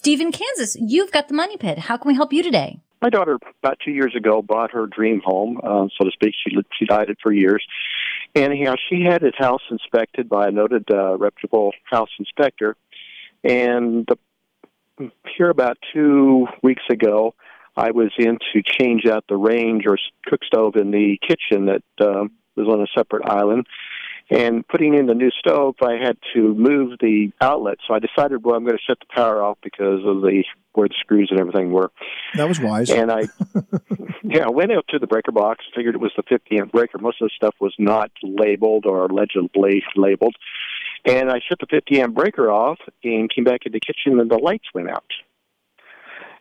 Steve in Kansas, you've got the money pit. How can we help you today? My daughter, about two years ago, bought her dream home, uh, so to speak. She she died it for years, Anyhow, she had his house inspected by a noted uh, reputable house inspector. And the, here, about two weeks ago, I was in to change out the range or cook stove in the kitchen that uh, was on a separate island. And putting in the new stove, I had to move the outlet. So I decided, well, I'm going to shut the power off because of the where the screws and everything were. That was wise. And I, yeah, I went out to the breaker box, figured it was the 50 amp breaker. Most of the stuff was not labeled or legibly labeled. And I shut the 50 amp breaker off and came back in the kitchen, and the lights went out.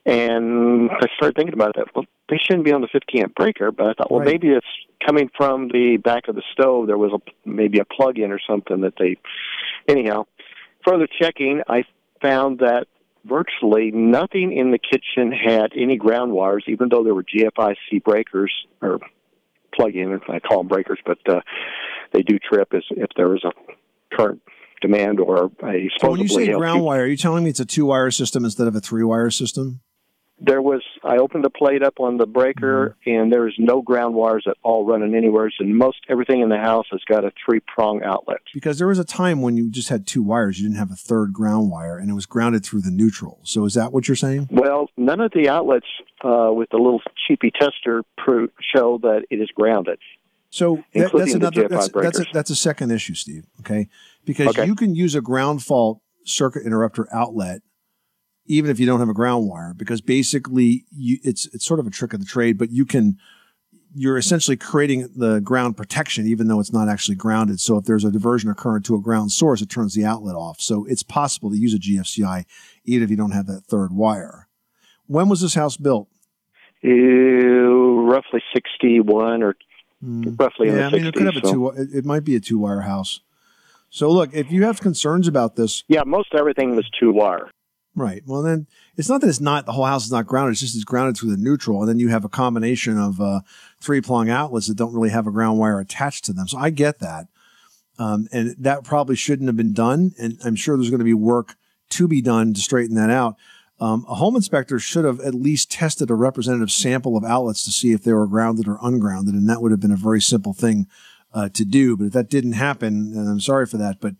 And I started thinking about that. Well, they shouldn't be on the 50 amp breaker, but I thought, well, right. maybe it's coming from the back of the stove. There was a, maybe a plug in or something that they. Anyhow, further checking, I found that virtually nothing in the kitchen had any ground wires, even though there were GFIC breakers or plug-in. I call them breakers, but uh, they do trip as if there was a current demand or a. So when you say ground wire, are you telling me it's a two-wire system instead of a three-wire system? There was I opened the plate up on the breaker mm-hmm. and there's no ground wires at all running anywhere. And most everything in the house has got a three prong outlet. Because there was a time when you just had two wires, you didn't have a third ground wire, and it was grounded through the neutral. So is that what you're saying? Well, none of the outlets uh, with the little cheapy tester show that it is grounded. So that, that's another that's, that's, a, that's a second issue, Steve. Okay, because okay. you can use a ground fault circuit interrupter outlet even if you don't have a ground wire, because basically you, it's it's sort of a trick of the trade, but you can you're essentially creating the ground protection even though it's not actually grounded. So if there's a diversion of current to a ground source, it turns the outlet off. So it's possible to use a GFCI even if you don't have that third wire. When was this house built? Uh, roughly 61 or mm. roughly yeah, I mean, 60s, it could have so. a two. It, it might be a two wire house. So look, if you have concerns about this, yeah, most everything was two wire. Right. Well, then it's not that it's not the whole house is not grounded. It's just it's grounded through the neutral, and then you have a combination of uh, three prong outlets that don't really have a ground wire attached to them. So I get that, um, and that probably shouldn't have been done. And I'm sure there's going to be work to be done to straighten that out. Um, a home inspector should have at least tested a representative sample of outlets to see if they were grounded or ungrounded, and that would have been a very simple thing uh, to do. But if that didn't happen, and I'm sorry for that, but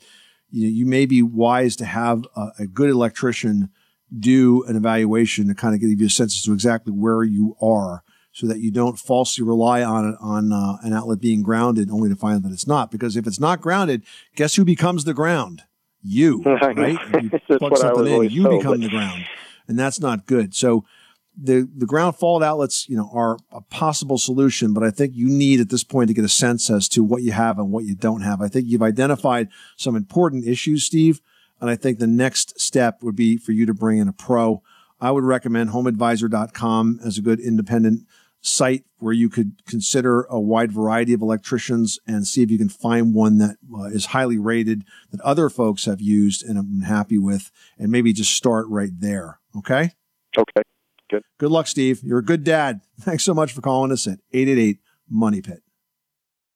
you, know, you may be wise to have a, a good electrician do an evaluation to kind of give you a sense as to exactly where you are so that you don't falsely rely on on uh, an outlet being grounded only to find that it's not. Because if it's not grounded, guess who becomes the ground? You, right? You plug something in, you become the ground, and that's not good. So the the ground fault outlets, you know, are a possible solution, but I think you need at this point to get a sense as to what you have and what you don't have. I think you've identified some important issues, Steve, and I think the next step would be for you to bring in a pro. I would recommend homeadvisor.com as a good independent site where you could consider a wide variety of electricians and see if you can find one that uh, is highly rated that other folks have used and have been happy with and maybe just start right there. Okay? Okay. Good. Luck, Steve. You're a good dad. Thanks so much for calling us at 888 Money Pit.